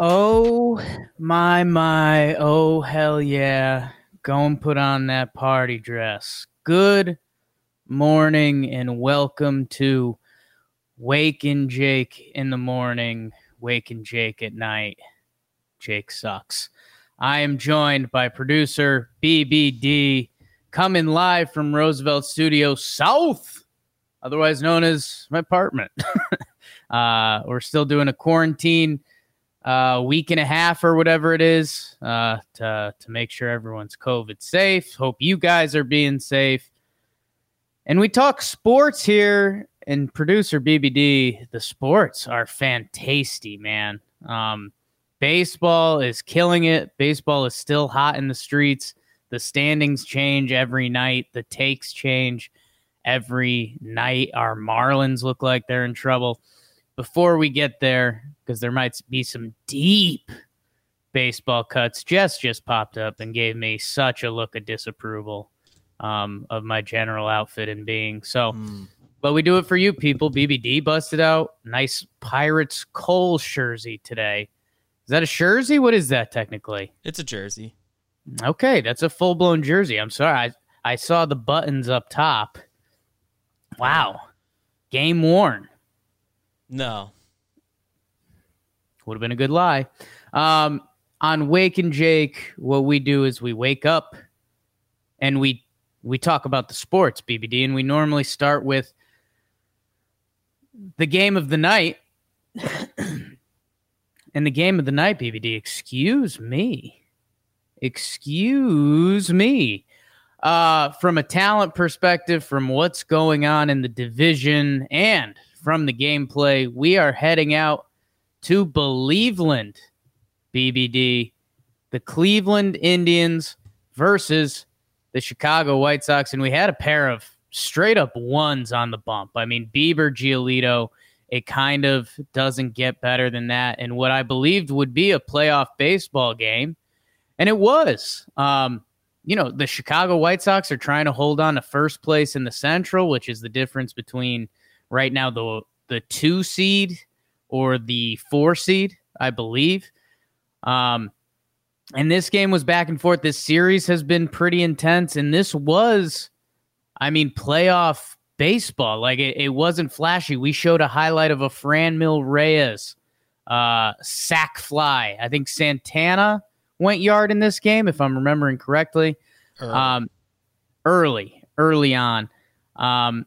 Oh my my, oh hell yeah. Go and put on that party dress. Good morning and welcome to Wake and Jake in the morning, Wake and Jake at night. Jake sucks. I am joined by producer BBD coming live from Roosevelt Studio South, otherwise known as my apartment. uh, we're still doing a quarantine uh, week and a half or whatever it is uh, to, to make sure everyone's COVID safe. Hope you guys are being safe. And we talk sports here, and producer BBD, the sports are fantasty, man. Um, baseball is killing it. Baseball is still hot in the streets. The standings change every night, the takes change every night. Our Marlins look like they're in trouble. Before we get there, because there might be some deep baseball cuts. Jess just popped up and gave me such a look of disapproval um, of my general outfit and being. So, but we do it for you people. BBD busted out nice Pirates Cole jersey today. Is that a jersey? What is that technically? It's a jersey. Okay, that's a full blown jersey. I'm sorry, I I saw the buttons up top. Wow, game worn. No. Would have been a good lie. Um, on Wake and Jake, what we do is we wake up and we we talk about the sports, BBD, and we normally start with the game of the night. and the game of the night, BBD, excuse me. Excuse me. Uh, from a talent perspective, from what's going on in the division and from the gameplay, we are heading out to Believeland, BBD, the Cleveland Indians versus the Chicago White Sox. And we had a pair of straight up ones on the bump. I mean, Bieber, Giolito, it kind of doesn't get better than that. And what I believed would be a playoff baseball game, and it was. Um, you know, the Chicago White Sox are trying to hold on to first place in the Central, which is the difference between right now the the two seed or the four seed, I believe. Um, and this game was back and forth. This series has been pretty intense, and this was, I mean, playoff baseball. Like it, it wasn't flashy. We showed a highlight of a Fran Franmil Reyes uh, sac fly. I think Santana went yard in this game, if I'm remembering correctly. Early. Um, early, early on. Um,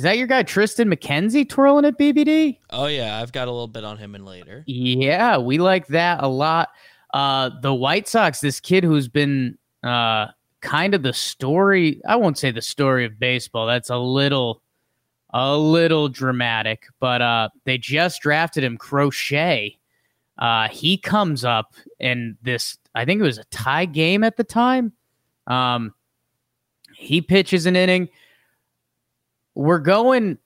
is that your guy Tristan McKenzie twirling at BBD? oh yeah, I've got a little bit on him in later. Yeah, we like that a lot. Uh, the White Sox, this kid who's been uh, kind of the story. I won't say the story of baseball. That's a little, a little dramatic. But uh, they just drafted him, Crochet. Uh, he comes up in this. I think it was a tie game at the time. Um, he pitches an inning. We're going.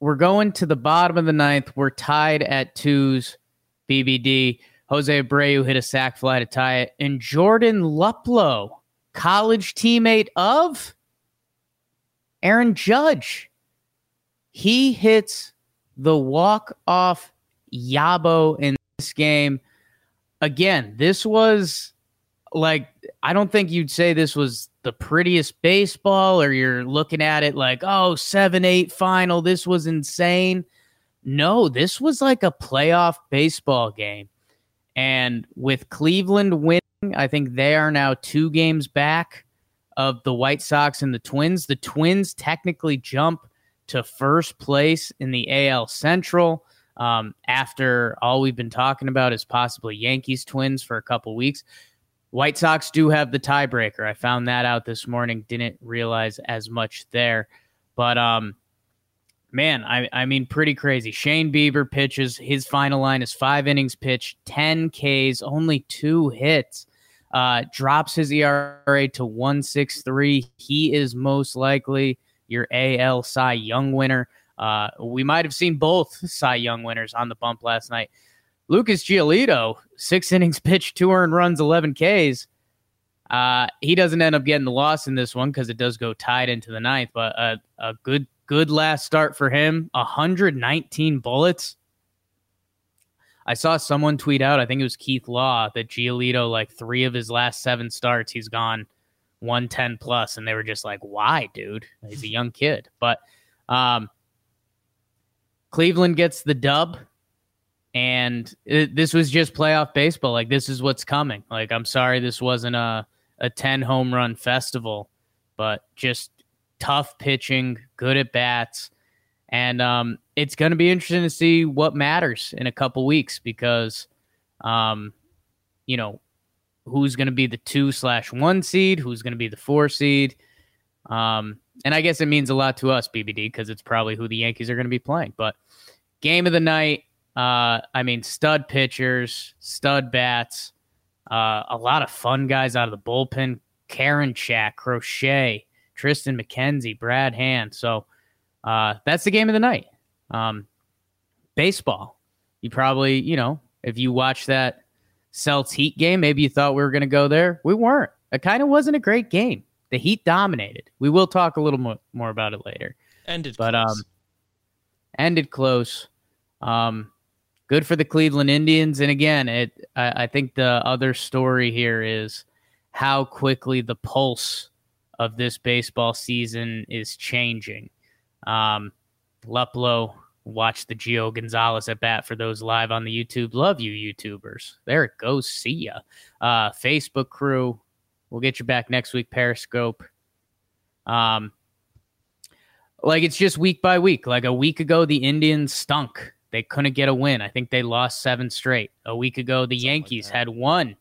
We're going to the bottom of the ninth. We're tied at twos. BBD. Jose Abreu hit a sac fly to tie it. And Jordan Luplow, college teammate of Aaron Judge, he hits the walk off Yabo in this game. Again, this was like, I don't think you'd say this was the prettiest baseball or you're looking at it like, oh, 7 8 final. This was insane. no, this was like a playoff baseball game. And with Cleveland winning, I think they are now two games back of the White Sox and the Twins. The Twins technically jump to first place in the AL Central um, after all we've been talking about is possibly Yankees Twins for a couple weeks. White Sox do have the tiebreaker. I found that out this morning. Didn't realize as much there. But um, man, I, I mean, pretty crazy. Shane Bieber pitches. His final line is five innings pitched, 10 Ks, only two hits. Uh, drops his ERA to 163. He is most likely your AL Cy Young winner. Uh, we might have seen both Cy Young winners on the bump last night. Lucas Giolito, six innings pitched, two earned runs, 11 Ks. Uh, he doesn't end up getting the loss in this one because it does go tied into the ninth, but a, a good good last start for him. 119 bullets. I saw someone tweet out, I think it was Keith Law, that Giolito, like three of his last seven starts, he's gone 110 plus, and they were just like, "Why, dude? He's a young kid." But um, Cleveland gets the dub, and it, this was just playoff baseball. Like this is what's coming. Like I'm sorry, this wasn't a a 10 home run festival, but just tough pitching, good at bats. And um, it's going to be interesting to see what matters in a couple weeks because, um, you know, who's going to be the two slash one seed, who's going to be the four seed. Um, and I guess it means a lot to us, BBD, because it's probably who the Yankees are going to be playing. But game of the night, uh, I mean, stud pitchers, stud bats, uh, a lot of fun guys out of the bullpen. Karen Karinchak, Crochet, Tristan McKenzie, Brad Hand. So uh, that's the game of the night. Um, baseball. You probably, you know, if you watch that Celts Heat game, maybe you thought we were going to go there. We weren't. It kind of wasn't a great game. The Heat dominated. We will talk a little more, more about it later. Ended but close. um, ended close. Um, good for the Cleveland Indians. And again, it I, I think the other story here is how quickly the pulse of this baseball season is changing. Um, Luplow, watch the Gio Gonzalez at bat for those live on the YouTube. Love you, YouTubers. There it goes. See ya. Uh, Facebook crew, we'll get you back next week. Periscope. Um, like it's just week by week. Like a week ago, the Indians stunk. They couldn't get a win. I think they lost seven straight. A week ago, the Something Yankees that. had won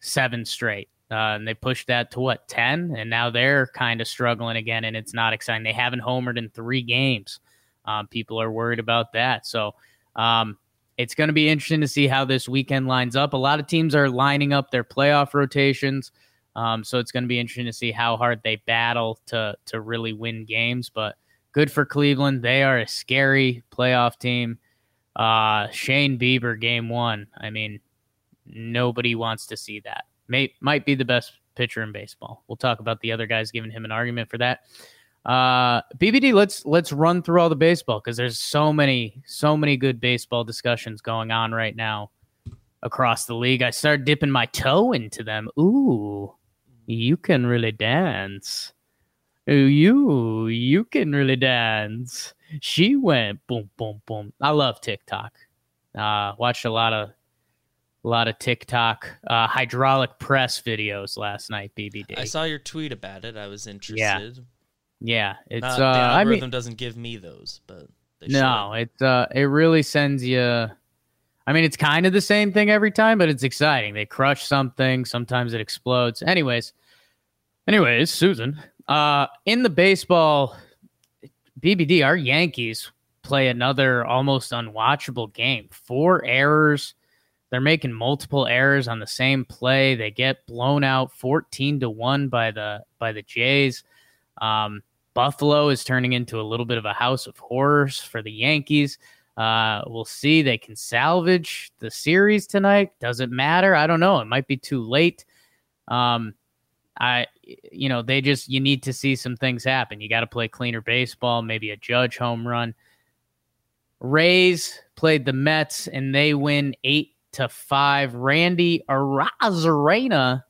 seven straight. Uh, and they pushed that to what, 10? And now they're kind of struggling again, and it's not exciting. They haven't homered in three games. Um, people are worried about that. So um, it's going to be interesting to see how this weekend lines up. A lot of teams are lining up their playoff rotations. Um, so it's going to be interesting to see how hard they battle to to really win games. But good for Cleveland. They are a scary playoff team. Uh, Shane Bieber, game one. I mean, nobody wants to see that. May, might be the best pitcher in baseball. We'll talk about the other guys giving him an argument for that. Uh, BBD, let's let's run through all the baseball because there's so many so many good baseball discussions going on right now across the league. I started dipping my toe into them. Ooh, you can really dance. You you can really dance. She went boom boom boom. I love TikTok. Uh, watched a lot of a lot of TikTok uh, hydraulic press videos last night. BBD. I saw your tweet about it. I was interested. yeah, Yeah, it's Not, uh, the I algorithm mean, doesn't give me those, but they no, should. it uh, it really sends you. I mean, it's kind of the same thing every time, but it's exciting. They crush something. Sometimes it explodes. Anyways, anyways, Susan, uh, in the baseball, BBD, our Yankees play another almost unwatchable game. Four errors. They're making multiple errors on the same play. They get blown out 14 to 1 by the by the Jays. Um, Buffalo is turning into a little bit of a house of horrors for the Yankees. Uh, we'll see. They can salvage the series tonight. Does it matter? I don't know. It might be too late. Um, I, you know, they just you need to see some things happen. You got to play cleaner baseball, maybe a Judge home run. Rays played the Mets and they win eight to five. Randy Arozarena,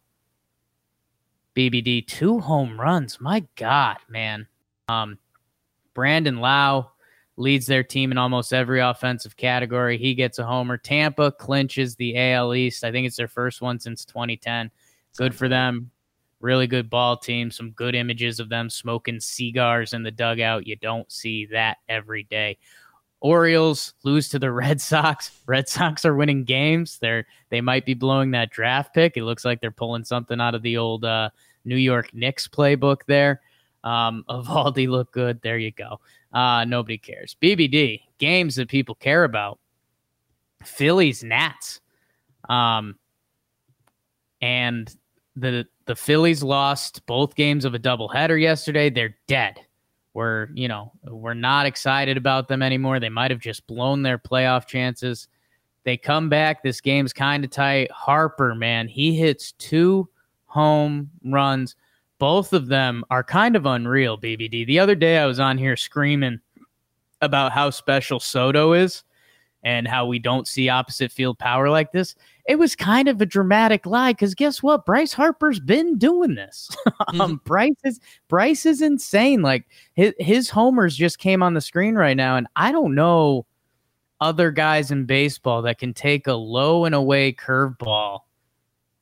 BBD, two home runs. My God, man. Um, Brandon Lowe leads their team in almost every offensive category. He gets a homer. Tampa clinches the AL East. I think it's their first one since 2010. Good for them. Really good ball team. Some good images of them smoking cigars in the dugout. You don't see that every day. Orioles lose to the Red Sox. Red Sox are winning games. They're they might be blowing that draft pick. It looks like they're pulling something out of the old uh, New York Knicks playbook there. Um, Eovaldi look good. There you go. Uh, nobody cares. BBD games that people care about. Phillies Nats. Um, and the the Phillies lost both games of a doubleheader yesterday. They're dead. We're you know we're not excited about them anymore. They might have just blown their playoff chances. They come back. This game's kind of tight. Harper, man, he hits two home runs both of them are kind of unreal, BBD. The other day I was on here screaming about how special Soto is and how we don't see opposite field power like this. It was kind of a dramatic lie because guess what? Bryce Harper's been doing this. um, mm-hmm. Bryce is Bryce is insane. Like his his homers just came on the screen right now, and I don't know other guys in baseball that can take a low and away curveball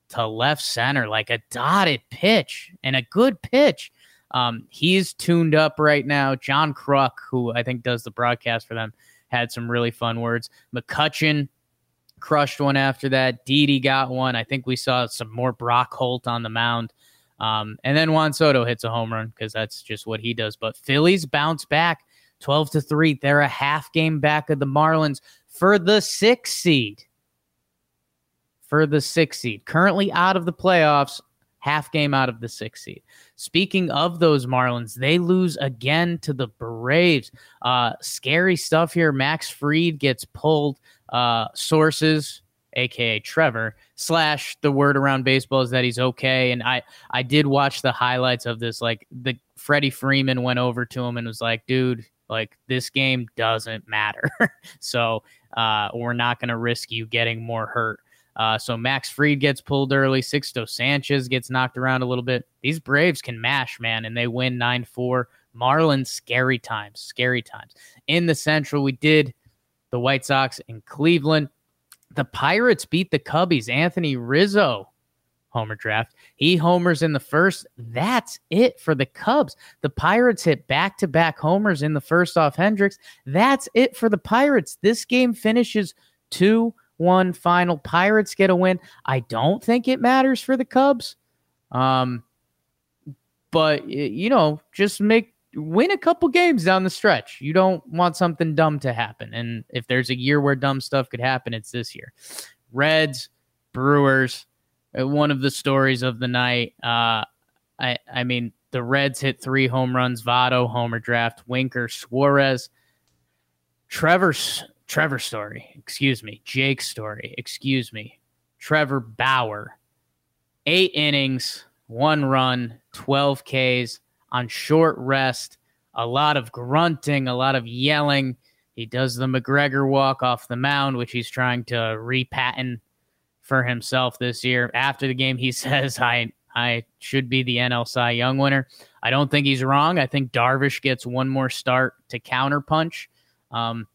to left center, like a dotted pitch and a good pitch. Um, he's tuned up right now. John Kruk, who I think does the broadcast for them, had some really fun words. McCutchen crushed one after that. Didi got one. I think we saw some more Brock Holt on the mound. Um, and then Juan Soto hits a home run because that's just what he does. But Phillies bounce back 12 to 3. They're a half game back of the Marlins for the sixth seed for the six seed. Currently out of the playoffs, half game out of the six seed. Speaking of those Marlins, they lose again to the Braves. Uh, scary stuff here. Max Fried gets pulled. Uh, sources, aka Trevor, slash the word around baseball is that he's okay. And I I did watch the highlights of this. Like the Freddie Freeman went over to him and was like, dude, like this game doesn't matter. so uh, we're not going to risk you getting more hurt. Uh, so Max Fried gets pulled early. Sixto Sanchez gets knocked around a little bit. These Braves can mash, man, and they win 9 4. Marlins, scary times, scary times. In the Central, we did the White Sox in Cleveland. The Pirates beat the Cubbies. Anthony Rizzo homer draft. He homers in the first. That's it for the Cubs. The Pirates hit back to back homers in the first off Hendricks. That's it for the Pirates. This game finishes 2 one final. Pirates get a win. I don't think it matters for the Cubs. Um, but you know, just make win a couple games down the stretch. You don't want something dumb to happen. And if there's a year where dumb stuff could happen, it's this year. Reds, Brewers, uh, one of the stories of the night. Uh, I I mean, the Reds hit three home runs. Votto homer draft. Winker, Suarez, Trevor's Trevor Story, excuse me, Jake Story, excuse me, Trevor Bauer, eight innings, one run, 12 Ks on short rest, a lot of grunting, a lot of yelling. He does the McGregor walk off the mound, which he's trying to repatent for himself this year. After the game, he says, I I should be the NL Cy Young winner. I don't think he's wrong. I think Darvish gets one more start to counterpunch. Um,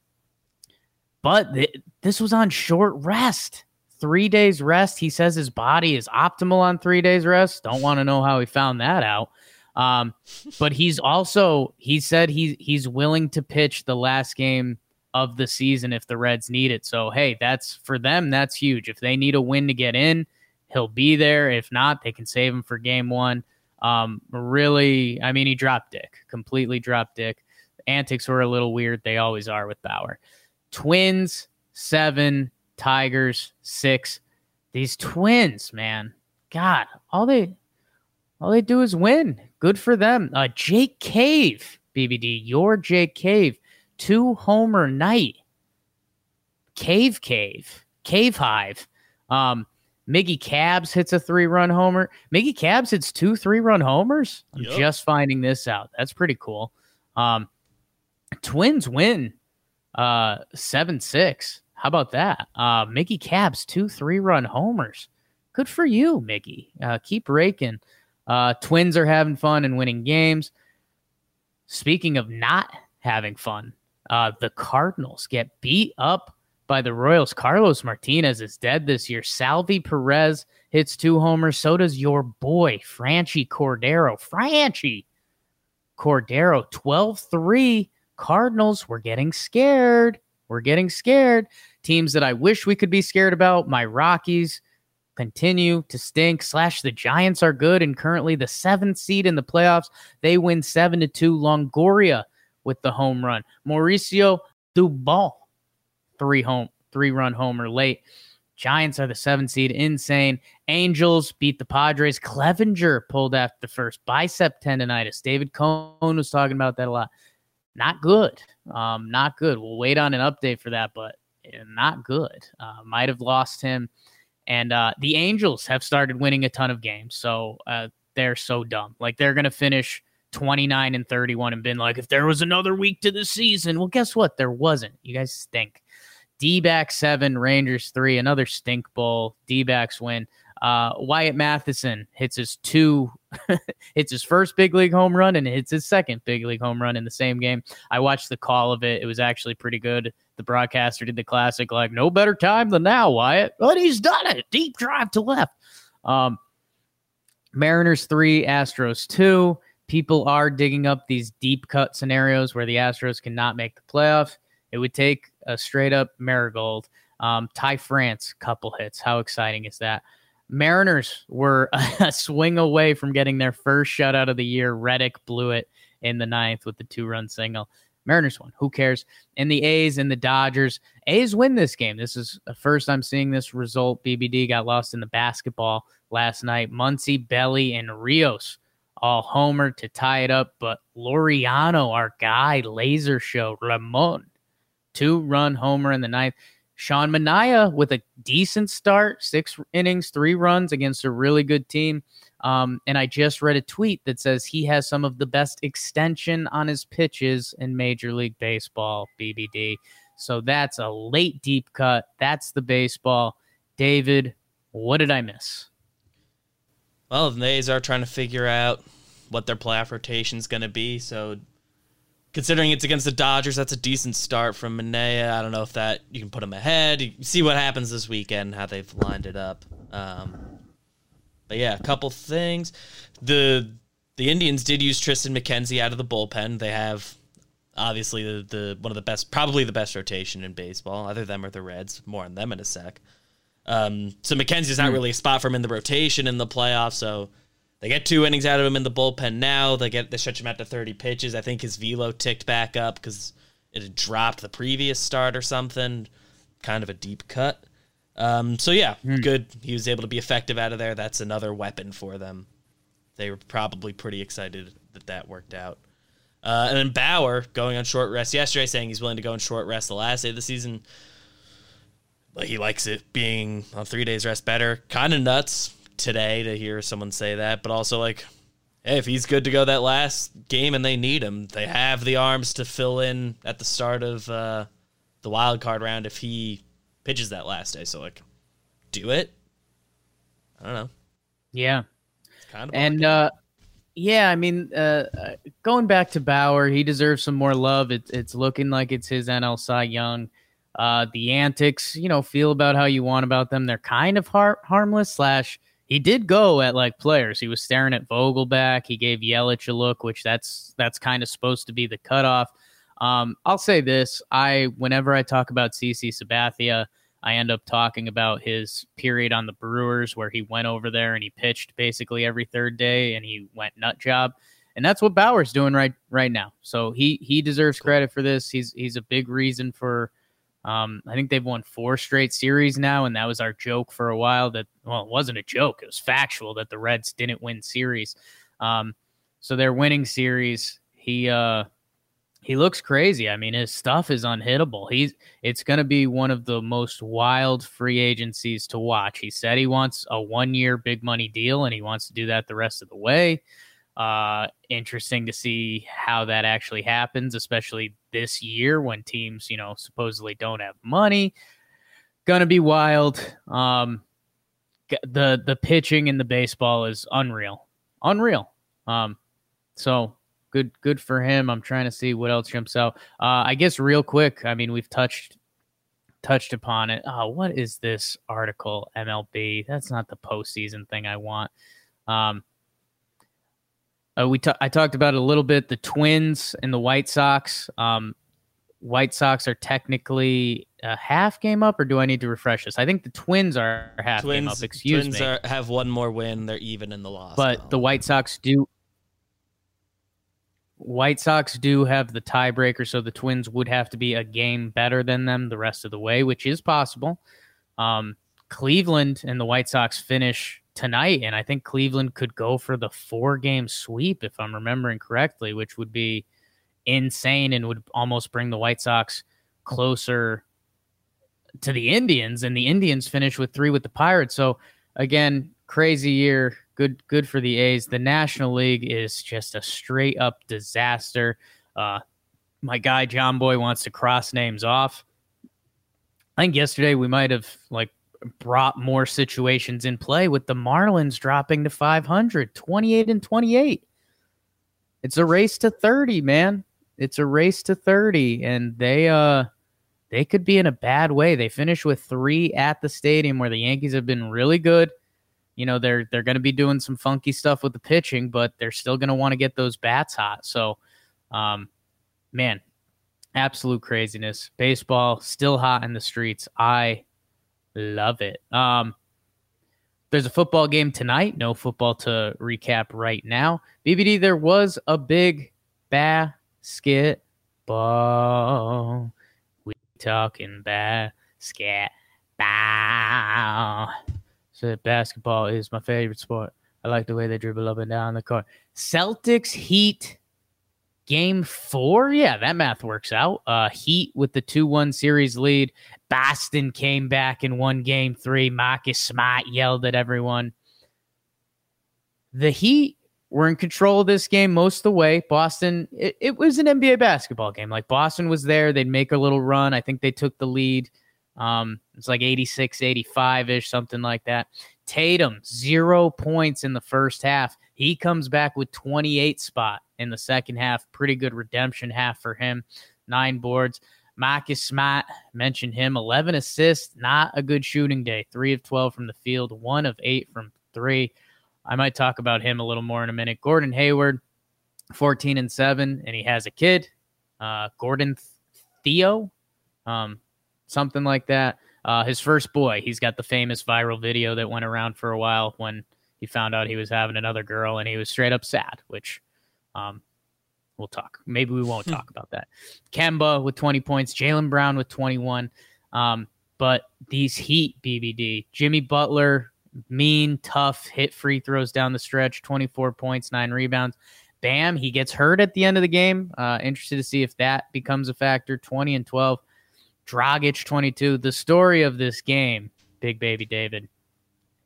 but th- this was on short rest. Three days rest. He says his body is optimal on three days rest. Don't want to know how he found that out. Um, but he's also he said he he's willing to pitch the last game of the season if the Reds need it. So hey, that's for them. That's huge. If they need a win to get in, he'll be there. If not, they can save him for game one. Um, really, I mean, he dropped dick, completely dropped dick. Antics were a little weird. They always are with Bauer. Twins, seven. Tigers, six. These twins, man. God, all they all they do is win. Good for them. Uh, Jake Cave, BBD, your Jake Cave, two homer night. Cave Cave, Cave Hive. Um, Miggy Cabs hits a three run homer. Miggy Cabs hits two three run homers. I'm yep. just finding this out. That's pretty cool. Um, Twins win uh, seven six. How about that? Uh, Mickey Cabs two three run homers. Good for you, Mickey. Uh, keep raking. Uh, twins are having fun and winning games. Speaking of not having fun, Uh, the Cardinals get beat up by the Royals. Carlos Martinez is dead this year. Salvy Perez hits two homers. So does your boy, Franchi Cordero. Franchi Cordero, 12 3. Cardinals, we're getting scared. We're getting scared. Teams that I wish we could be scared about, my Rockies continue to stink. Slash, the Giants are good and currently the seventh seed in the playoffs. They win 7 to 2. Longoria with the home run. Mauricio Dubón, three home, three run homer late. Giants are the seven seed. Insane. Angels beat the Padres. Clevenger pulled after the first bicep tendonitis. David Cone was talking about that a lot. Not good. Um, not good. We'll wait on an update for that, but eh, not good. Uh, might have lost him. And uh, the Angels have started winning a ton of games. So uh, they're so dumb. Like they're going to finish 29 and 31 and been like, if there was another week to the season, well, guess what? There wasn't. You guys stink. D back seven, Rangers three, another stink bowl. D backs win. Uh, Wyatt Mathisen hits his two, hits his first big league home run and hits his second big league home run in the same game. I watched the call of it. It was actually pretty good. The broadcaster did the classic, like, no better time than now, Wyatt. But he's done it. Deep drive to left. Um, Mariners three, Astros two people are digging up these deep cut scenarios where the Astros cannot make the playoff. It would take a straight up marigold. Um, Ty France, couple hits. How exciting is that? Mariners were a swing away from getting their first shutout of the year. Reddick blew it in the ninth with the two run single. Mariners won. Who cares? And the A's and the Dodgers. A's win this game. This is the first I'm seeing this result. BBD got lost in the basketball last night. Muncy, Belly, and Rios all homer to tie it up. But Laureano, our guy, laser show, Ramon, two run homer in the ninth. Sean Manaea with a decent start, six innings, three runs against a really good team. Um, and I just read a tweet that says he has some of the best extension on his pitches in Major League Baseball, BBD. So that's a late deep cut. That's the baseball. David, what did I miss? Well, the A's are trying to figure out what their playoff rotation is going to be. So, considering it's against the Dodgers, that's a decent start from Manaea. I don't know if that you can put him ahead. You see what happens this weekend, how they've lined it up. Um, but yeah, a couple things. The the Indians did use Tristan McKenzie out of the bullpen. They have obviously the, the one of the best, probably the best rotation in baseball. Other them or the Reds. More on them in a sec. Um, so McKenzie's not hmm. really a spot for him in the rotation in the playoffs. So they get two innings out of him in the bullpen now. They get they stretch him out to 30 pitches. I think his velo ticked back up because it had dropped the previous start or something. Kind of a deep cut. Um, so yeah, mm. good. He was able to be effective out of there. That's another weapon for them. They were probably pretty excited that that worked out. Uh, and then Bauer going on short rest yesterday, saying he's willing to go on short rest the last day of the season like he likes it being on three days rest better. Kind of nuts today to hear someone say that, but also like, hey, if he's good to go that last game and they need him, they have the arms to fill in at the start of uh, the wild card round if he pitches that last day. So like, do it. I don't know. Yeah. kind of and uh, yeah, I mean, uh, uh, going back to Bauer, he deserves some more love. It's it's looking like it's his NL Cy Young. Uh, the antics, you know, feel about how you want about them. They're kind of har- harmless. Slash, he did go at like players. He was staring at Vogelbach. He gave Yelich a look, which that's that's kind of supposed to be the cutoff. Um, I'll say this: I whenever I talk about CC Sabathia, I end up talking about his period on the Brewers where he went over there and he pitched basically every third day and he went nut job. And that's what Bauer's doing right right now. So he he deserves credit for this. He's he's a big reason for um, I think they've won four straight series now, and that was our joke for a while. That well, it wasn't a joke; it was factual that the Reds didn't win series. Um, so they're winning series. He uh, he looks crazy. I mean, his stuff is unhittable. He's it's going to be one of the most wild free agencies to watch. He said he wants a one year big money deal, and he wants to do that the rest of the way. Uh, interesting to see how that actually happens, especially this year when teams, you know, supposedly don't have money. Gonna be wild. Um, the the pitching in the baseball is unreal, unreal. Um, so good good for him. I'm trying to see what else jumps out. Uh, I guess real quick. I mean, we've touched touched upon it. Oh, what is this article? MLB. That's not the postseason thing I want. Um, uh, we ta- I talked about it a little bit. The Twins and the White Sox. Um, White Sox are technically a half game up, or do I need to refresh this? I think the Twins are half Twins, game up. Excuse Twins me. Are, have one more win. They're even in the loss. but the White Sox do. White Sox do have the tiebreaker, so the Twins would have to be a game better than them the rest of the way, which is possible. Um, Cleveland and the White Sox finish tonight, and I think Cleveland could go for the four game sweep, if I'm remembering correctly, which would be insane and would almost bring the White Sox closer to the Indians. And the Indians finish with three with the Pirates. So, again, crazy year. Good, good for the A's. The National League is just a straight up disaster. Uh, my guy John Boy wants to cross names off. I think yesterday we might have like brought more situations in play with the Marlins dropping to 500, 28 and 28. It's a race to 30, man. It's a race to 30 and they uh they could be in a bad way. They finish with 3 at the stadium where the Yankees have been really good. You know, they're they're going to be doing some funky stuff with the pitching, but they're still going to want to get those bats hot. So, um man, absolute craziness. Baseball still hot in the streets. I love it. Um, there's a football game tonight. No football to recap right now. BBD, there was a big basketball. We talking basketball. So basketball is my favorite sport. I like the way they dribble up and down the court. Celtics Heat game four. Yeah, that math works out. Uh, Heat with the 2 1 series lead. Boston came back and won game three. Marcus Smart yelled at everyone. The Heat were in control of this game most of the way. Boston, it, it was an NBA basketball game. Like Boston was there. They'd make a little run. I think they took the lead. Um, it's like 86, 85 ish, something like that. Tatum, zero points in the first half. He comes back with 28 spot in the second half. Pretty good redemption half for him. Nine boards. Marcus Smart, mentioned him, 11 assists. Not a good shooting day. Three of 12 from the field, one of eight from three. I might talk about him a little more in a minute. Gordon Hayward, 14 and seven, and he has a kid, uh, Gordon Theo, um, something like that. Uh, his first boy. He's got the famous viral video that went around for a while when he found out he was having another girl, and he was straight up sad. Which, um, we'll talk. Maybe we won't talk about that. Kemba with 20 points, Jaylen Brown with 21. Um, but these Heat BBD, Jimmy Butler, mean, tough, hit free throws down the stretch, 24 points, nine rebounds. Bam, he gets hurt at the end of the game. Uh, interested to see if that becomes a factor. 20 and 12. Dragic 22. The story of this game, Big Baby David.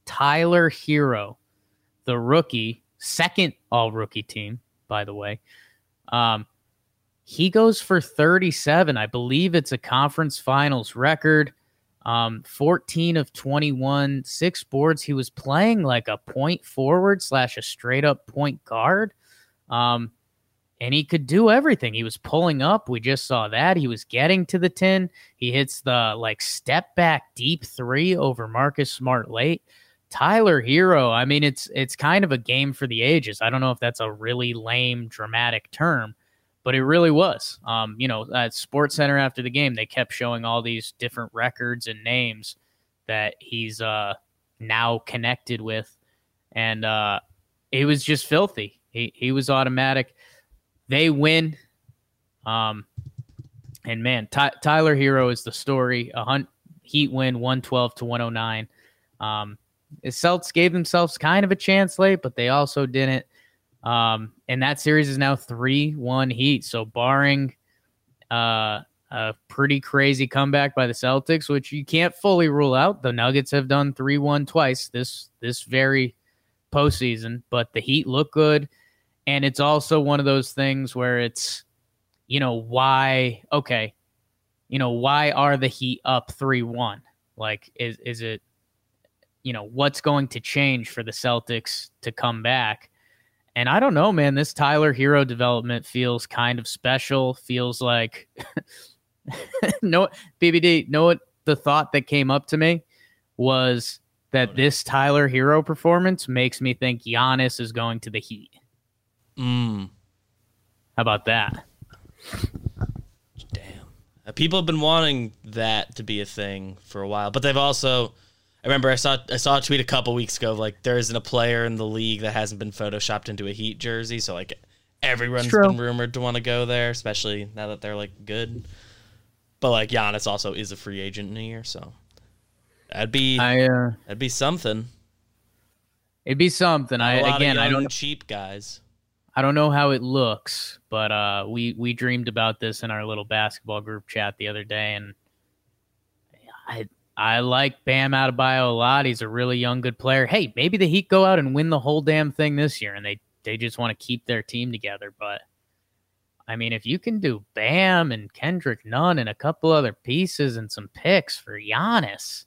Tyler Herro, the rookie, second all rookie team, by the way. Um, he goes for 37. I believe it's a conference finals record. Um, 14 of 21, six boards. He was playing like a point forward slash a straight up point guard. Um, and he could do everything. He was pulling up. We just saw that. He was getting to the 10. He hits the like step back deep three over Marcus Smart late. Tyler Herro, I mean, it's it's kind of a game for the ages. I don't know if that's a really lame, dramatic term, but it really was. Um, you know, at Sports Center after the game, they kept showing all these different records and names that he's uh, now connected with, and uh, it was just filthy. He he was automatic. They win. Um, and man, Ty- Tyler Herro is the story. A hunt Heat win one twelve to one hundred nine. Um, the Celts gave themselves kind of a chance late, but they also didn't. Um, and that series is now three one Heat. So barring uh, a pretty crazy comeback by the Celtics, which you can't fully rule out, the Nuggets have done three one twice this this very postseason. But the Heat look good, and it's also one of those things where it's you know why okay, you know why are the Heat up three one? Like is is it you know what's going to change for the Celtics to come back? and I don't know, man. This Tyler Herro development feels kind of special. Feels like no BBD. Know what the thought that came up to me was that this Tyler Herro performance makes me think Giannis is going to the Heat. Mm, How about that? damn. People have been wanting that to be a thing for a while, but they've also. I remember I saw I saw a tweet a couple weeks ago of like there isn't a player in the league that hasn't been photoshopped into a Heat jersey, so like everyone's true. been rumored to want to go there, especially now that they're like good. But like Giannis also is a free agent in a year, so that'd be I uh, that'd be something. it'd be something. I again, I don't cheap guys. I don't know how it looks, but uh, we we dreamed about this in our little basketball group chat the other day, and I I like Bam Adebayo a lot. He's a really young, good player. Hey, maybe the Heat go out and win the whole damn thing this year, and they they just want to keep their team together. But I mean, if you can do Bam and Kendrick Nunn and a couple other pieces and some picks for Giannis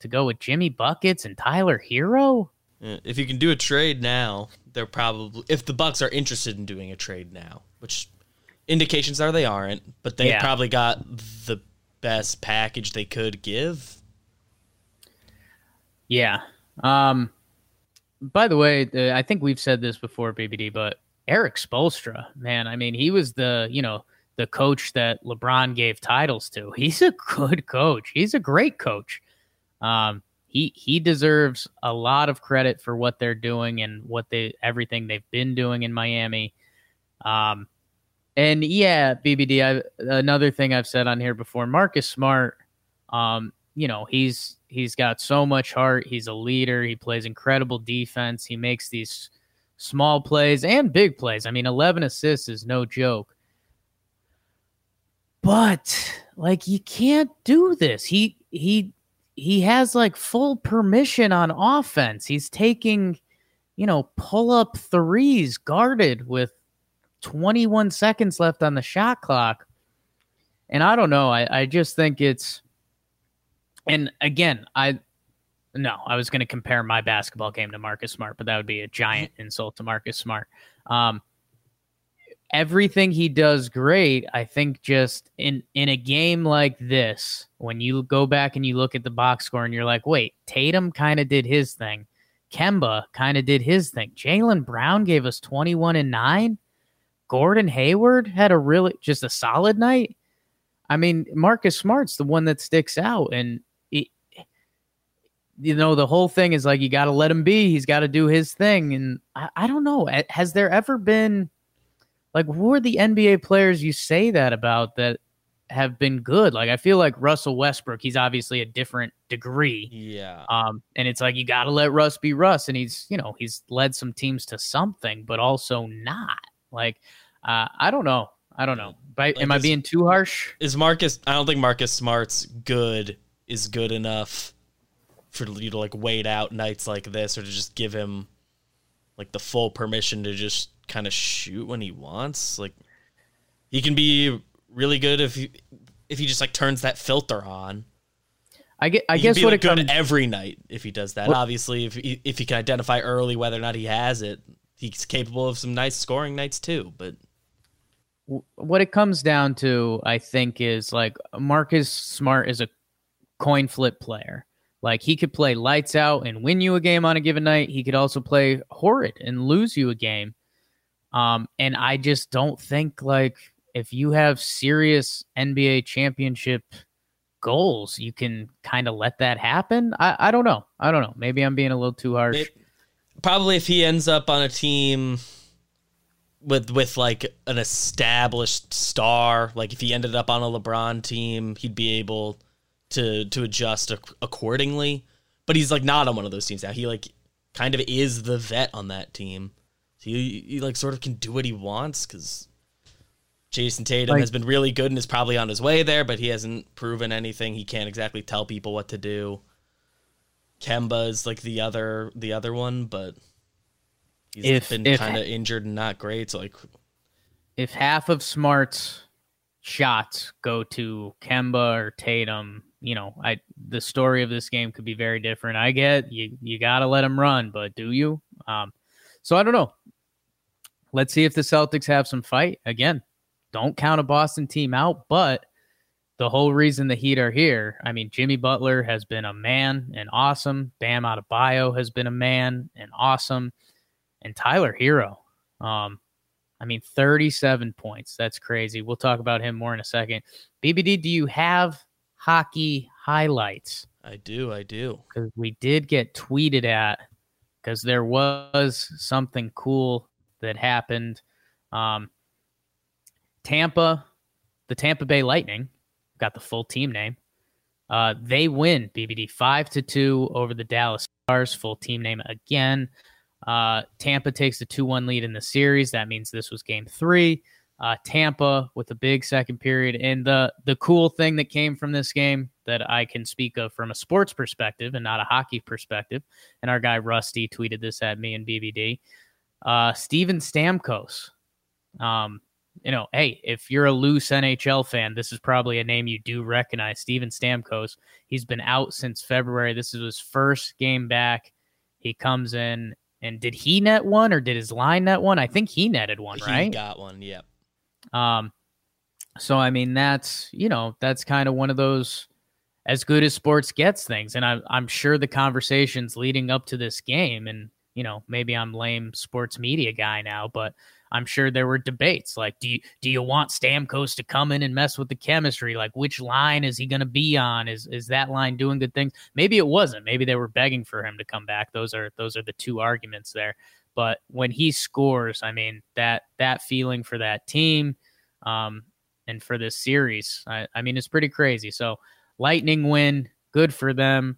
to go with Jimmy buckets and Tyler Herro, If you can do a trade now, they're probably if the Bucks are interested in doing a trade now, which indications are they aren't, but they Yeah. probably got the best package they could give. Yeah. Um. By the way, I think we've said this before, BBD, but Erik Spoelstra, man, I mean, he was the you know the coach that LeBron gave titles to. He's a good coach. He's a great coach. Um. He he deserves a lot of credit for what they're doing and what they everything they've been doing in Miami. Um. And yeah, BBD. I, another thing I've said on here before, Marcus Smart. Um, you know, he's he's got so much heart. He's a leader. He plays incredible defense. He makes these small plays and big plays. I mean, 11 assists is no joke. But like you can't do this. He he he has like full permission on offense. He's taking, you know, pull up threes guarded with 21 seconds left on the shot clock. And I don't know. I, I just think it's and again, I no, I was going to compare my basketball game to Marcus Smart, but that would be a giant insult to Marcus Smart. Um, everything he does great. I think just in in a game like this, when you go back and you look at the box score and you're like, wait, Tatum kind of did his thing, Kemba kind of did his thing, Jaylen Brown gave us 21 and nine, Gordon Hayward had a really just a solid night. I mean, Marcus Smart's the one that sticks out, and it, you know the whole thing is like you got to let him be. He's got to do his thing, and I, I don't know. Has there ever been like who are the NBA players you say that about that have been good? Like I feel like Russell Westbrook. He's obviously a different degree, Yeah. um, and it's like you got to let Russ be Russ, and he's you know he's led some teams to something, but also not. Like uh, I don't know. I don't know. But Like am I being too harsh? Is Marcus I don't think Marcus Smart's good is good enough for you to like wait out nights like this or to just give him like the full permission to just kind of shoot when he wants. Like he can be really good if he if he just like turns that filter on. I get. I he guess what like it comes. good every night if he does that. What- Obviously, if he, if he can identify early whether or not he has it, he's capable of some nice scoring nights too. But what it comes down to, I think, is like Marcus Smart is a coin flip player. Like he could play lights out and win you a game on a given night. He could also play horrid and lose you a game. Um, and I just don't think like if you have serious NBA championship goals, you can kind of let that happen. I, I don't know. I don't know. Maybe I'm being a little too harsh. It- probably if he ends up on a team with with like an established star, like if he ended up on a LeBron team, he'd be able to to adjust ac- accordingly. But he's like not on one of those teams now. He like kind of is the vet on that team. So he, he like sort of can do what he wants because Jayson Tatum Like- has been really good and is probably on his way there, but he hasn't proven anything. He can't exactly tell people what to do. Kemba is like the other the other one, but he's If- been kind of injured and not great. So like, if half of Smart's shots go to Kemba or Tatum, you know, I the story of this game could be very different. I get you you got to let him run, but do you? Um so I don't know. let's see if the Celtics have some fight. Again, don't count a Boston team out, but the whole reason the Heat are here, I mean, Jimmy Butler has been a man and awesome. Bam Adebayo has been a man and awesome. And Tyler Herro. um, I mean, 37 points. That's crazy. We'll talk about him more in a second. BBD, do you have hockey highlights? I do. I do. Because we did get tweeted at because there was something cool that happened. Um, Tampa, the Tampa Bay Lightning, got the full team name. Uh, they win BBD five to two over the Dallas Stars. Full team name again. Uh, Tampa takes the 2 1 lead in the series. That means this was game three. Uh, Tampa with a big second period. And the, the cool thing that came from this game that I can speak of from a sports perspective and not a hockey perspective, and our guy Rusty tweeted this at me and BBD. Uh, Steven Stamkos. Um, you know, hey, if you're a loose NHL fan, this is probably a name you do recognize. Steven Stamkos. He's been out since February. This is his first game back. He comes in and did he net one or did his line net one? I think he netted one, right? He got one, yep. Um, so I mean that's you know that's kind of one of those as good as sports gets things, and I, I'm sure the conversations leading up to this game, and you know maybe I'm lame sports media guy now, but I'm sure there were debates like, do you do you want Stamkos to come in and mess with the chemistry? Like, which line is he going to be on? Is is that line doing good things? Maybe it wasn't. Maybe they were begging for him to come back. Those are those are the two arguments there. But when he scores, I mean that that feeling for that team, um, and for this series, I, I mean it's pretty crazy. So Lightning win, good for them.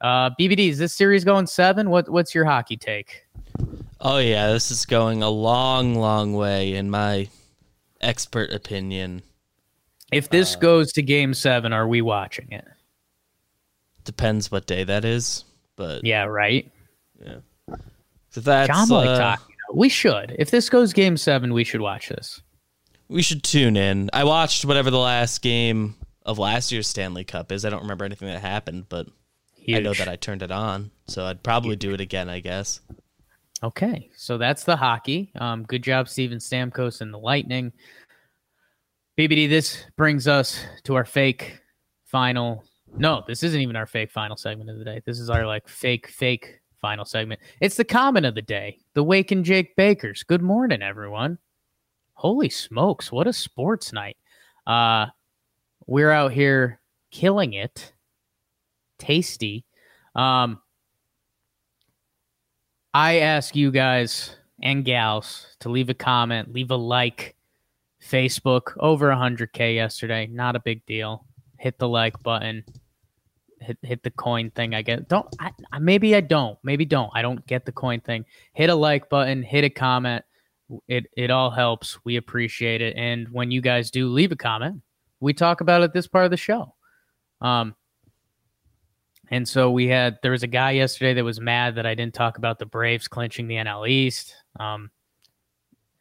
Uh, BBD, is this series going seven? What what's your hockey take? Oh yeah, this is going a long, long way in my expert opinion. If this uh, goes to game seven, are we watching it? Depends what day that is, but yeah, right. Yeah, so that's John like uh, talking. We should. If this goes game seven, we should watch this. We should tune in. I watched whatever the last game of last year's Stanley Cup is. I don't remember anything that happened, but Huge. I know that I turned it on, so I'd probably Huge. do it again. I guess. Okay, so that's the hockey. Um, good job, Steven Stamkos and the Lightning. BBD, this brings us to our fake final. No, this isn't even our fake final segment of the day. This is our like fake, fake final segment. It's the comment of the day. The Wake and Jake Bakers. Good morning, everyone. Holy smokes, what a sports night. Uh, we're out here killing it. Tasty. Um, I ask you guys and gals to leave a comment, leave a like. Facebook over 100k yesterday, not a big deal. Hit the like button. Hit hit the coin thing. I get don't. I, maybe I don't. Maybe don't. I don't get the coin thing. Hit a like button. Hit a comment. It it all helps. We appreciate it. And when you guys do leave a comment, we talk about it this part of the show. Um, and so we had there was a guy yesterday that was mad that I didn't talk about the Braves clinching the NL East. Um,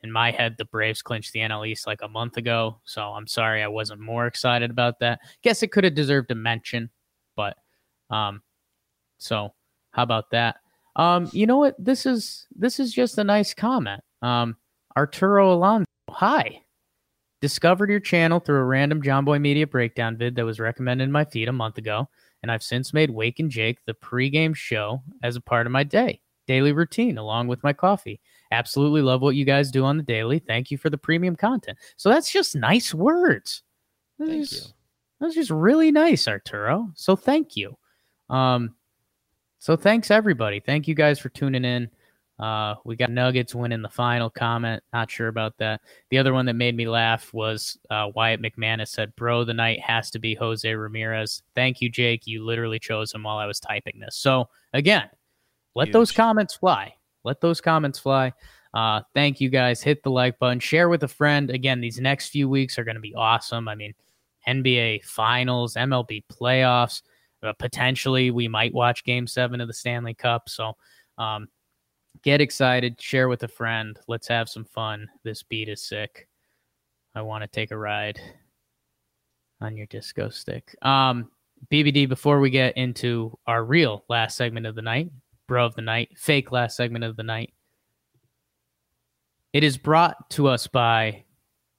in my head, the Braves clinched the NL East like a month ago, so I'm sorry I wasn't more excited about that. Guess it could have deserved a mention, but um, so how about that? Um, you know what? This is this is just a nice comment. Um, Arturo Alonso, hi. Discovered your channel through a random John Boy Media breakdown vid that was recommended in my feed a month ago and I've since made Wake and Jake the pregame show as a part of my day, daily routine, along with my coffee. Absolutely love what you guys do on the daily. Thank you for the premium content. So that's just nice words. That's thank just, you. That's just really nice, Arturo. So thank you. Um, so thanks everybody. Thank you guys for tuning in. Uh, we got Nuggets winning the final comment. Not sure about that. The other one that made me laugh was uh, Wyatt McManus said, Bro, the night has to be Jose Ramirez. Thank you, Jake. You literally chose him while I was typing this. So, again, let Huge. those comments fly. Let those comments fly. Uh, thank you guys. Hit the like button. Share with a friend. Again, these next few weeks are going to be awesome. I mean, NBA finals, MLB playoffs. Uh, potentially, we might watch game seven of the Stanley Cup. So, um, get excited, share with a friend. Let's have some fun. This beat is sick. I want to take a ride on your disco stick. Um, BBD, before we get into our real last segment of the night, bro of the night, fake last segment of the night, It is brought to us by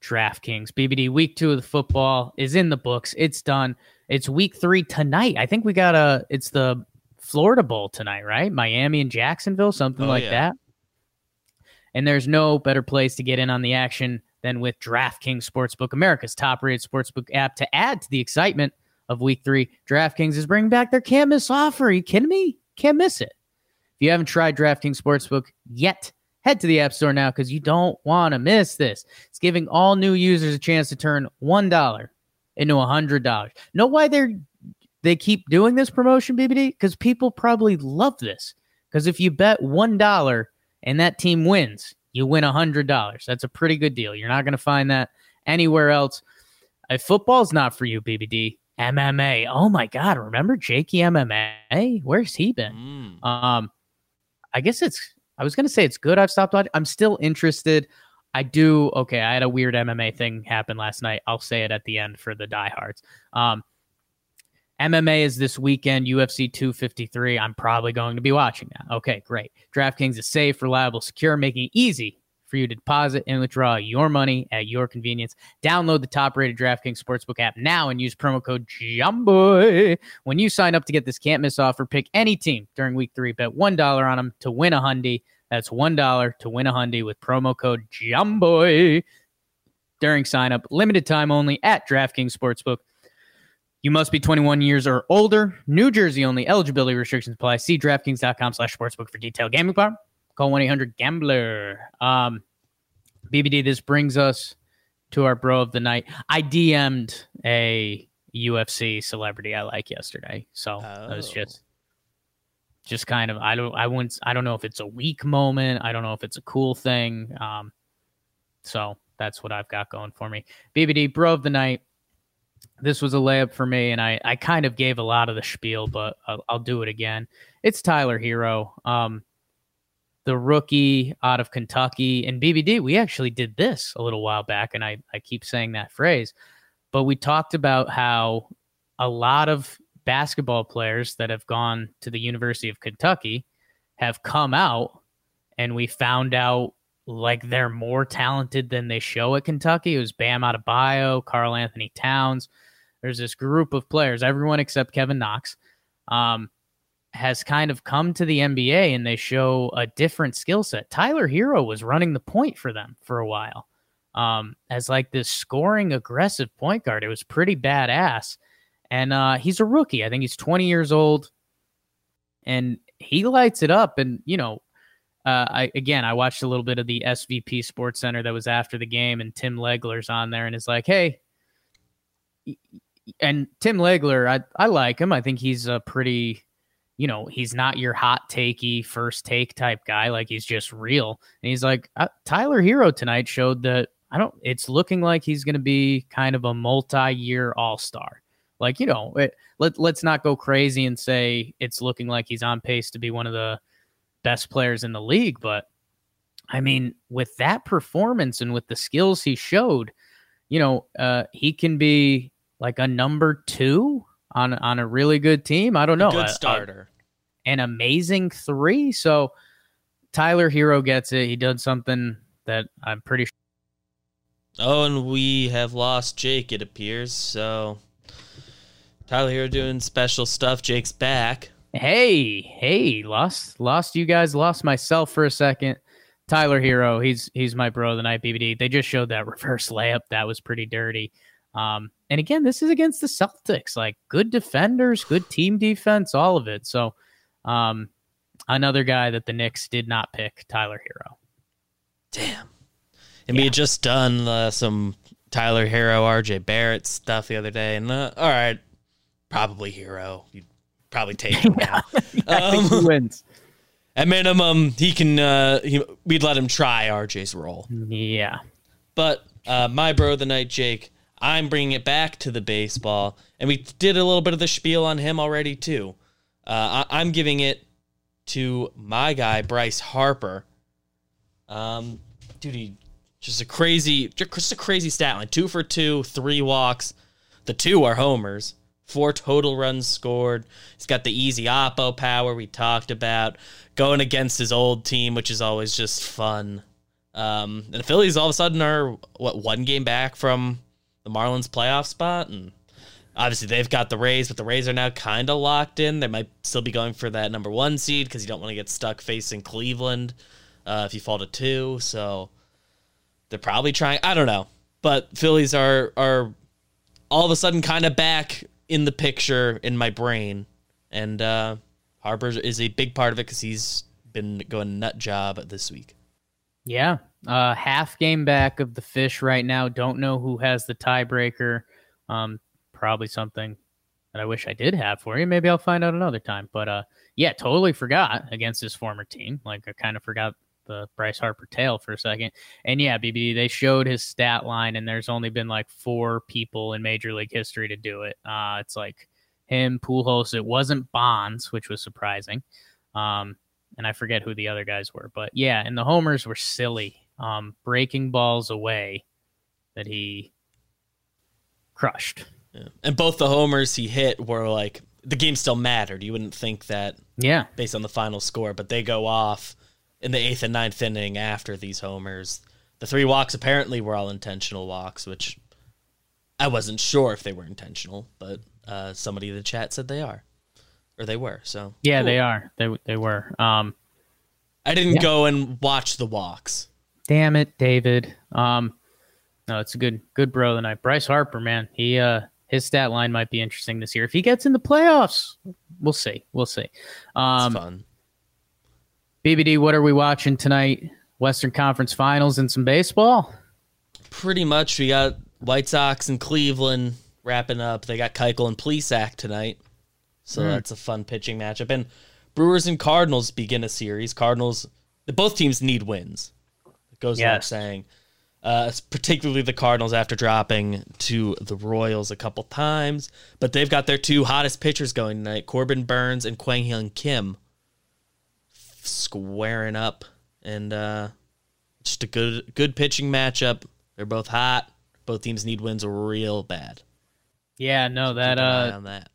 DraftKings. BBD week two of the football is in the books. It's done. It's week three tonight. I think we got a. It's the Florida Bowl tonight, right? Miami and Jacksonville, something Oh, like yeah. that. And there's no better place to get in on the action than with DraftKings Sportsbook, America's top-rated sportsbook app. To add to the excitement of Week Three, DraftKings is bringing back their can't miss offer. Are you kidding me? Can't miss it. If you haven't tried DraftKings Sportsbook yet, head to the App Store now because you don't want to miss this. It's giving all new users a chance to turn one dollar into a hundred dollars. Know why they're they keep doing this promotion, BBD? Because people probably love this. Because if you bet one dollar and that team wins, you win a hundred dollars. That's a pretty good deal. You're not going to find that anywhere else. If football's not for you, BBD, MMA. Oh my God! Remember Jakey MMA? Where's he been? Mm. Um, I guess it's. I was gonna say it's good. I've stopped watching. I'm still interested. I do. Okay, I had a weird MMA thing happen last night. I'll say it at the end for the diehards. Um, MMA is this weekend. UFC 253. I'm probably going to be watching that. Okay, great. DraftKings is safe, reliable, secure, making it easy for you to deposit and withdraw your money at your convenience. Download the top-rated DraftKings Sportsbook app now and use promo code JOHNBOY when you sign up to get this can't miss offer. Pick any team during week three. Bet one dollar on them to win a hundy. That's one dollar to win a hundy with promo code JOHNBOY during sign up. Limited time only at DraftKings Sportsbook. You must be 21 years or older. New Jersey only. Eligibility restrictions apply. See DraftKings.com slash sportsbook for detailed gaming power. Call 1-800-GAMBLER. Um, BBD, this brings us to our bro of the night. I DM'd a UFC celebrity I like yesterday. So it was Oh. just just kind of I don't I wouldn't I don't know if it's a weak moment. I don't know if it's a cool thing. Um so that's what I've got going for me. BBD, bro of the night. This was a layup for me, and I, I kind of gave a lot of the spiel, but I'll, I'll do it again. It's Tyler Herro, um, the rookie out of Kentucky. And BBD, we actually did this a little while back, and I, I keep saying that phrase, but we talked about how a lot of basketball players that have gone to the University of Kentucky have come out, and we found out like they're more talented than they show at Kentucky. It was Bam Adebayo, Karl-Anthony Towns. There's this group of players, everyone except Kevin Knox, um, has kind of come to the NBA and they show a different skill set. Tyler Herro was running the point for them for a while um, as like this scoring aggressive point guard. It was pretty badass. And uh, he's a rookie. I think he's 20 years old and he lights it up. And, you know, uh, I again, I watched a little bit of the SVP Sports Center that was after the game, and Tim Legler's on there, and is like, "Hey," and Tim Legler, I I like him. I think he's a pretty, you know, he's not your hot takey first take type guy. Like he's just real, and he's like uh, Tyler Herro tonight showed that I don't. It's looking like he's going to be kind of a multi-year All Star. Like you know, it, let let's not go crazy and say it's looking like he's on pace to be one of the best players in the league. But I mean, with that performance and with the skills he showed, you know, uh, he can be like a number two on on a really good team. I don't know, Good a- a- starter. an amazing three. So Tyler Herro gets it. He did something that I'm pretty sure. Oh, and we have lost Jake, it appears. So Tyler Herro doing special stuff. Jake's back. Hey, hey, lost lost you guys, lost myself for a second. Tyler Herro, he's he's my bro of the night BBD. They just showed that reverse layup. That was pretty dirty. Um, and again, this is against the Celtics. Like good defenders, good team defense, all of it. So um another guy that the Knicks did not pick, Tyler Herro. Damn. And we had just done uh, some Tyler Herro, RJ Barrett stuff the other day. And uh, all right, probably Herro. You'd probably take him now. I think he Um, wins. At minimum, he can. Uh, he, we'd let him try RJ's role. Yeah. But uh, my bro of the night, Jake, I'm bringing it back to the baseball, and we did a little bit of the spiel on him already too. Uh, I, I'm giving it to my guy Bryce Harper. Um, dude, he just a crazy, just a crazy stat line: two for two, three walks. The two are homers. Four total runs scored. He's got the easy oppo power we talked about. Going against his old team, which is always just fun. Um, and the Phillies all of a sudden are what one game back from the Marlins playoff spot, and obviously they've got the Rays, but the Rays are now kind of locked in. They might still be going for that number one seed because you don't want to get stuck facing Cleveland uh, if you fall to two. So they're probably trying. I don't know, but Phillies are are all of a sudden kind of back in the picture in my brain, and uh, Harper is a big part of it because he's been going nut job this week. Yeah. Uh, half game back of the fish right now. Don't know who has the tiebreaker. Um, probably something that I wish I did have for you. Maybe I'll find out another time. But uh, yeah, totally forgot against his former team. Like I kind of forgot the Bryce Harper tail for a second. And yeah, BB, they showed his stat line, and there's only been like four people in Major League history to do it. Uh, it's like him, Pujols. It wasn't Bonds, which was surprising. Um, and I forget who the other guys were, but yeah, and the homers were silly, um, breaking balls away that he crushed. Yeah. And both the homers he hit were like the game still mattered. You wouldn't think that, yeah, based on the final score, but they go off in the eighth and ninth inning after these homers. The three walks apparently were all intentional walks, which I wasn't sure if they were intentional, but uh, somebody in the chat said they are or they were. So yeah, cool. they are. They they were. Um, I didn't yeah. go and watch the walks. Damn it, David. Um, no, it's a good good bro tonight. Bryce Harper, man, he uh his stat line might be interesting this year if he gets in the playoffs. We'll see. We'll see. Um, it's fun. BBD, what are we watching tonight? Western Conference Finals and some baseball. Pretty much. We got White Sox and Cleveland wrapping up. They got Keuchel and Plesac tonight. So mm. that's a fun pitching matchup. And Brewers and Cardinals begin a series. Cardinals, both teams need wins. It goes yes. without saying. Uh, particularly the Cardinals after dropping to the Royals a couple times. But they've got their two hottest pitchers going tonight Corbin Burnes and Kwang Hyun Kim squaring up. And uh, just a good good pitching matchup. They're both hot. Both teams need wins real bad. Yeah, no, that uh, that.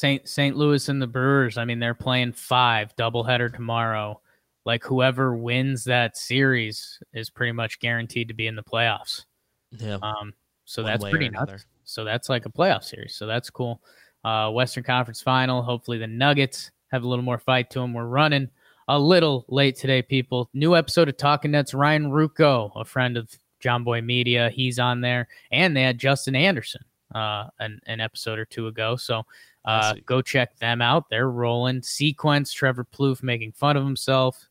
St. St. Louis and the Brewers, I mean, they're playing five doubleheader tomorrow. Like whoever wins that series is pretty much guaranteed to be in the playoffs. Yeah. Um. So One that's pretty nuts. So that's like a playoff series. So that's cool. Uh, Western Conference Final. Hopefully the Nuggets have a little more fight to them. We're running a little late today, people. New episode of Talking Nets. Ryan Ruocco, a friend of John Boy Media, he's on there, and they had Justin Anderson uh, an, an episode or two ago. So uh, go check them out. They're rolling. Sequence, Trevor Plouffe making fun of himself.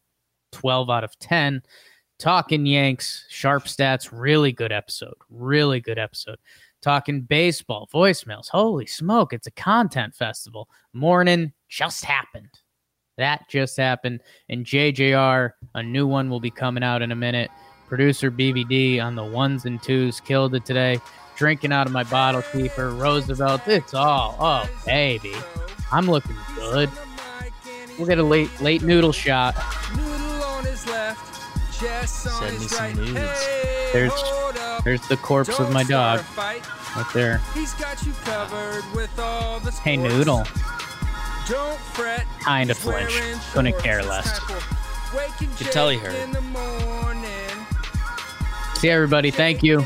12 out of 10. Talking Yanks, sharp stats, really good episode. Really good episode. Talking baseball, voicemails. Holy smoke, it's a content festival. Morning just happened. That just happened. And JJR, a new one will be coming out in a minute. Producer BBD on the ones and twos killed it today drinking out of my bottle keeper, Roosevelt. It's all, oh, baby. I'm looking good. We'll get a late late noodle shot. Send me some nudes. There's there's the corpse of my dog. Right there. He's got you covered with all the Hey noodle. Don't fret. Kind of flinch. Couldn't care less. Could tell he heard. See everybody. Thank you.